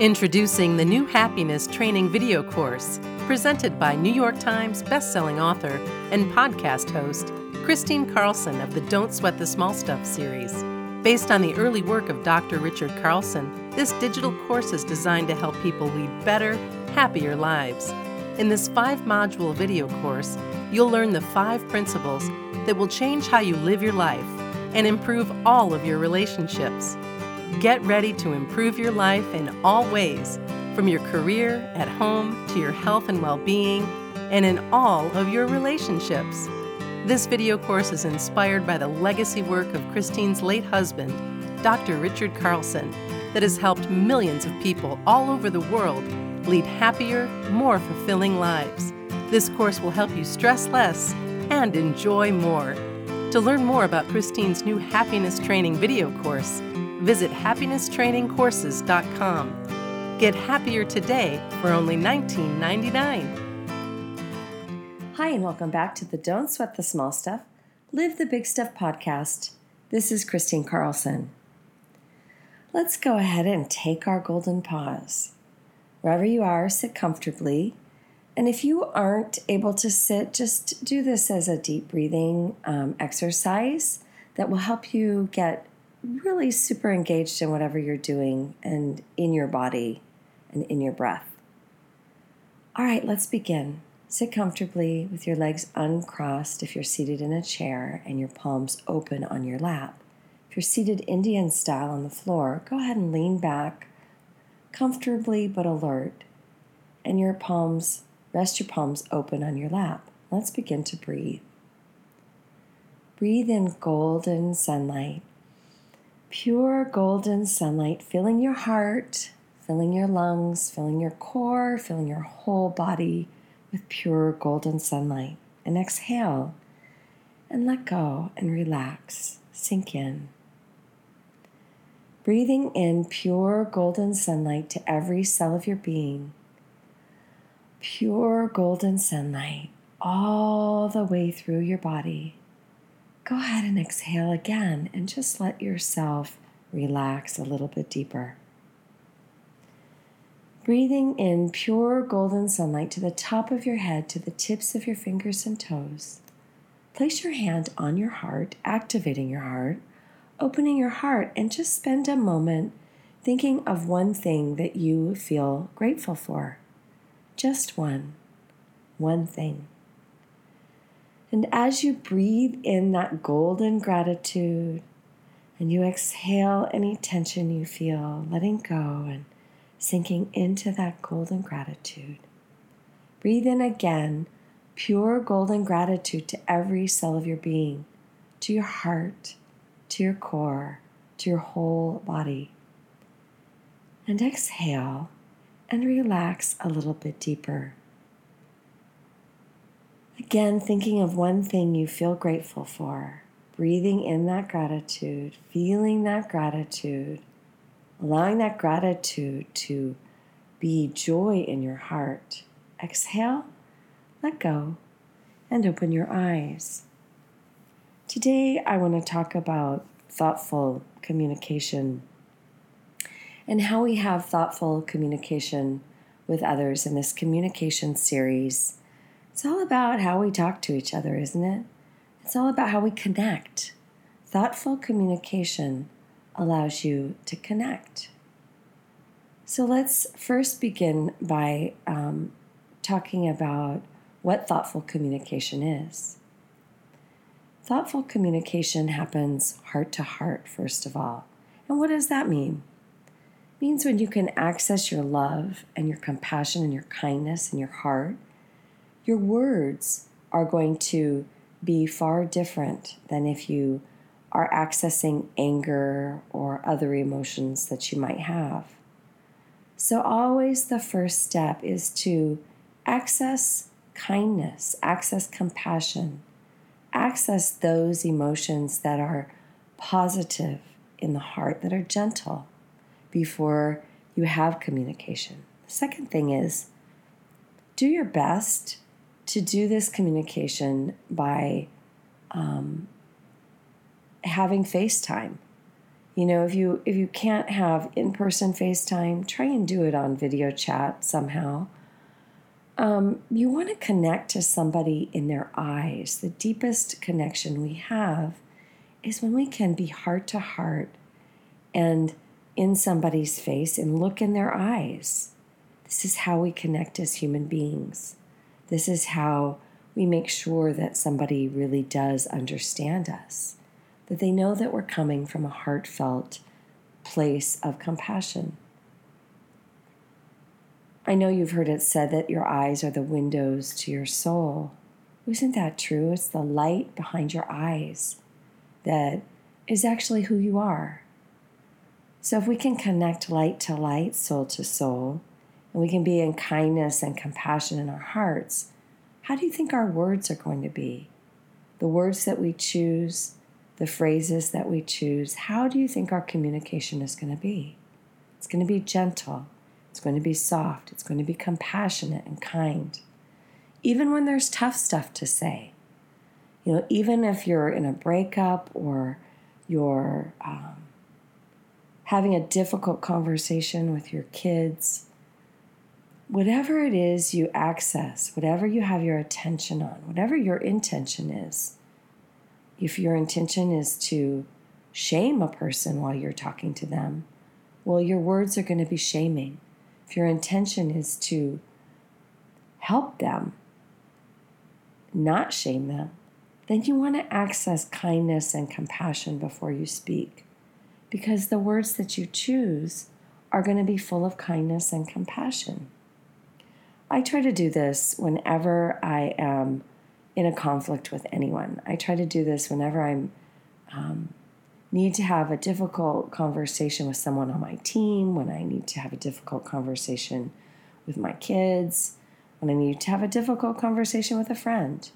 Introducing the new happiness training video course presented by New York Times bestselling author and podcast host Christine Carlson of the Don't Sweat the Small Stuff series. Based on the early work of Dr. Richard Carlson, this digital course is designed to help people lead better, happier lives. In this five module video course, you'll learn the five principles that will change how you live your life and improve all of your relationships. Get ready to improve your life in all ways, from your career, at home, to your health and well being, and in all of your relationships. This video course is inspired by the legacy work of Christine's late husband, Dr. Richard Carlson, that has helped millions of people all over the world lead happier, more fulfilling lives. This course will help you stress less and enjoy more. To learn more about Christine's new happiness training video course, visit happinesstrainingcourses.com. Get happier today for only $19.99. Hi, and welcome back to the Don't Sweat the Small Stuff, Live the Big Stuff podcast. This is Christine Carlson. Let's go ahead and take our golden pause. Wherever you are, sit comfortably. And if you aren't able to sit, just do this as a deep breathing um, exercise that will help you get really super engaged in whatever you're doing and in your body and in your breath. All right, let's begin. Sit comfortably with your legs uncrossed if you're seated in a chair and your palms open on your lap. If you're seated Indian style on the floor, go ahead and lean back comfortably but alert. And your palms, rest your palms open on your lap. Let's begin to breathe. Breathe in golden sunlight pure golden sunlight filling your heart, filling your lungs, filling your core, filling your whole body with pure golden sunlight. And exhale and let go and relax, sink in. Breathing in pure golden sunlight to every cell of your being. Pure golden sunlight all the way through your body go ahead and exhale again and just let yourself relax a little bit deeper. Breathing in pure golden sunlight to the top of your head, to the tips of your fingers and toes. Place your hand on your heart, activating your heart, opening your heart, and just spend a moment thinking of one thing that you feel grateful for. Just one. One thing. And as you breathe in that golden gratitude and you exhale any tension you feel, letting go and sinking into that golden gratitude, breathe in again pure golden gratitude to every cell of your being, to your heart, to your core, to your whole body. And exhale and relax a little bit deeper. Again, thinking of one thing you feel grateful for, breathing in that gratitude, feeling that gratitude, allowing that gratitude to be joy in your heart. Exhale, let go, and open your eyes. Today, I want to talk about thoughtful communication and how we have thoughtful communication with others in this communication series it's all about how we talk to each other, isn't it? It's all about how we connect. Thoughtful communication allows you to connect. So let's first begin by um, talking about what thoughtful communication is. Thoughtful communication happens heart to heart, first of all. And what does that mean? It means when you can access your love and your compassion and your kindness in your heart your words are going to be far different than if you are accessing anger or other emotions that you might have. So, always the first step is to access kindness, access compassion, access those emotions that are positive in the heart, that are gentle before you have communication. The second thing is do your best to do this communication by um, having FaceTime. You know, if you if you can't have in-person FaceTime, try and do it on video chat somehow. Um, you want to connect to somebody in their eyes. The deepest connection we have is when we can be heart to heart and in somebody's face and look in their eyes. This is how we connect as human beings. This is how we make sure that somebody really does understand us that they know that we're coming from a heartfelt place of compassion. I know you've heard it said that your eyes are the windows to your soul. Isn't that true? It's the light behind your eyes that is actually who you are. So, if we can connect light to light, soul to soul, and we can be in kindness and compassion in our hearts, how do you think our words are going to be? The words that we choose, the phrases that we choose, how do you think our communication is going to be? It's going to be gentle, it's going to be soft, it's going to be compassionate and kind. Even when there's tough stuff to say, you know, even if you're in a breakup or you're um, having a difficult conversation with your kids, whatever it is you access, whatever you have your attention on, whatever your intention is, if your intention is to shame a person while you're talking to them, well, your words are going to be shaming. If your intention is to help them, not shame them, then you want to access kindness and compassion before you speak. Because the words that you choose are going to be full of kindness and compassion. I try to do this whenever I am in a conflict with anyone. I try to do this whenever I'm um, need to have a difficult conversation with someone on my team, when I need to have a difficult conversation with my kids, when I need to have a difficult conversation with a friend.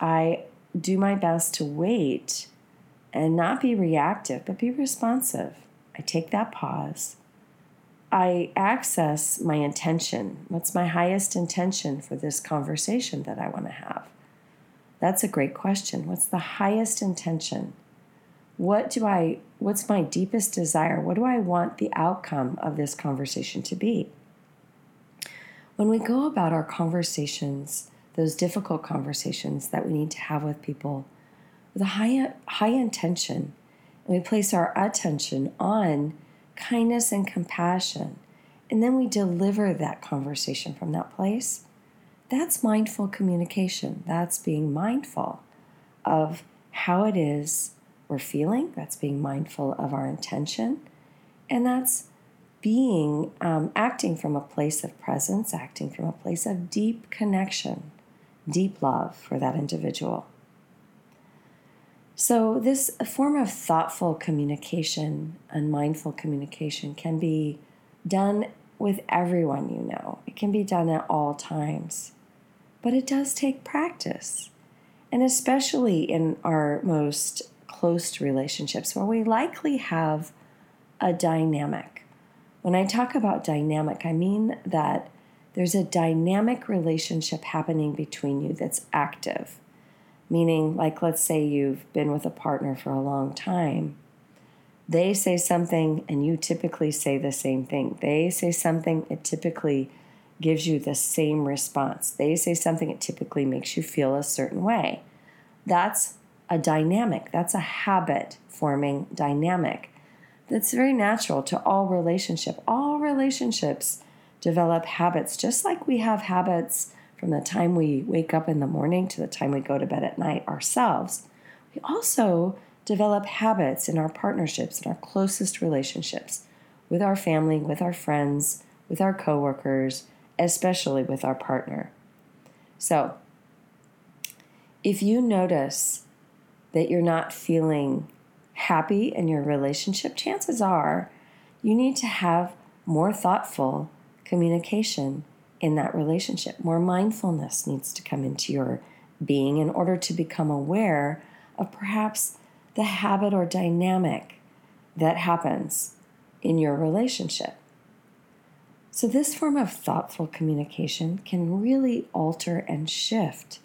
I do my best to wait and not be reactive, but be responsive. I take that pause. I access my intention. What's my highest intention for this conversation that I want to have? That's a great question. What's the highest intention? What do I what's my deepest desire? What do I want the outcome of this conversation to be? When we go about our conversations, those difficult conversations that we need to have with people with a high high intention, and we place our attention on kindness and compassion, and then we deliver that conversation from that place, that's mindful communication. That's being mindful of how it is we're feeling, that's being mindful of our intention, and that's being um, acting from a place of presence, acting from a place of deep connection, deep love for that individual. So, this form of thoughtful communication and mindful communication can be done with everyone you know. It can be done at all times. But it does take practice. And especially in our most close relationships where we likely have a dynamic. When I talk about dynamic, I mean that there's a dynamic relationship happening between you that's active. Meaning, like, let's say you've been with a partner for a long time. They say something, and you typically say the same thing. They say something, it typically gives you the same response. They say something, it typically makes you feel a certain way. That's a dynamic, that's a habit forming dynamic. That's very natural to all relationship. All relationships develop habits just like we have habits from the time we wake up in the morning to the time we go to bed at night ourselves, we also develop habits in our partnerships, in our closest relationships, with our family, with our friends, with our coworkers, especially with our partner. So, if you notice that you're not feeling happy in your relationship, chances are you need to have more thoughtful communication in that relationship. More mindfulness needs to come into your being in order to become aware of perhaps the habit or dynamic that happens in your relationship. So, this form of thoughtful communication can really alter and shift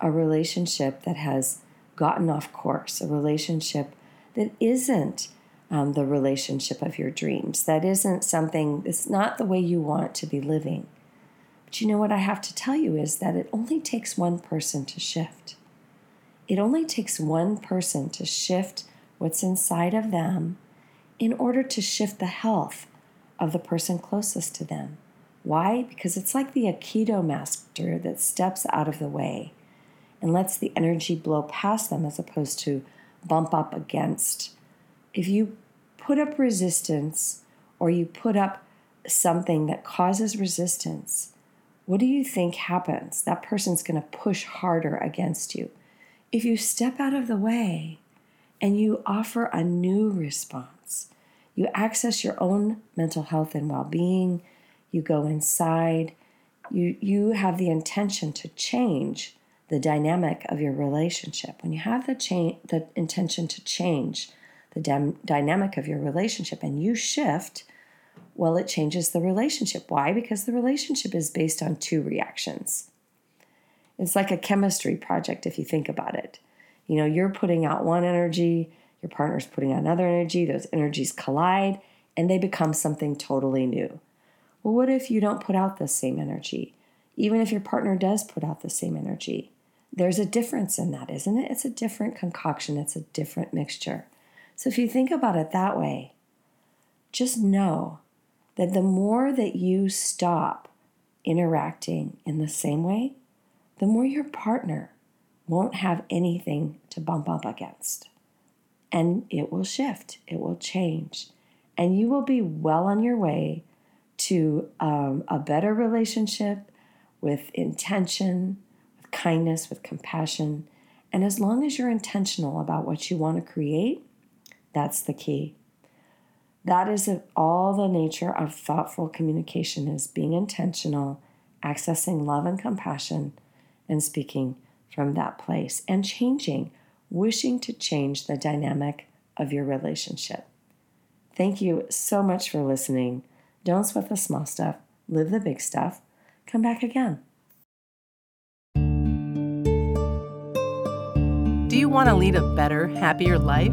a relationship that has gotten off course, a relationship that isn't um, the relationship of your dreams, that isn't something that's not the way you want to be living. But you know what I have to tell you is that it only takes one person to shift. It only takes one person to shift what's inside of them in order to shift the health of the person closest to them. Why? Because it's like the Aikido master that steps out of the way and lets the energy blow past them as opposed to bump up against. If you put up resistance or you put up something that causes resistance, what do you think happens? That person's going to push harder against you. If you step out of the way and you offer a new response, you access your own mental health and well being. You go inside. You, you have the intention to change the dynamic of your relationship. When you have the, cha- the intention to change the dy- dynamic of your relationship and you shift, well, it changes the relationship. Why? Because the relationship is based on two reactions. It's like a chemistry project if you think about it. You know, you're putting out one energy, your partner's putting out another energy, those energies collide and they become something totally new. Well, what if you don't put out the same energy? Even if your partner does put out the same energy, there's a difference in that, isn't it? It's a different concoction, it's a different mixture. So if you think about it that way, just know that the more that you stop interacting in the same way, the more your partner won't have anything to bump up against and it will shift, it will change, and you will be well on your way to um, a better relationship with intention, with kindness, with compassion. And as long as you're intentional about what you want to create, that's the key. That is all the nature of thoughtful communication is being intentional, accessing love and compassion, and speaking from that place and changing wishing to change the dynamic of your relationship. Thank you so much for listening. Don't sweat the small stuff, live the big stuff. Come back again. Do you want to lead a better, happier life?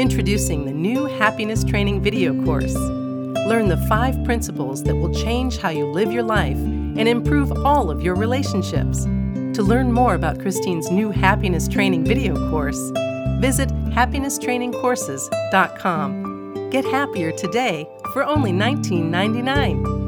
Introducing the new Happiness Training video course. Learn the five principles that will change how you live your life and improve all of your relationships. To learn more about Christine's new happiness training video course, visit happinesstrainingcourses.com. Get happier today for only $19.99.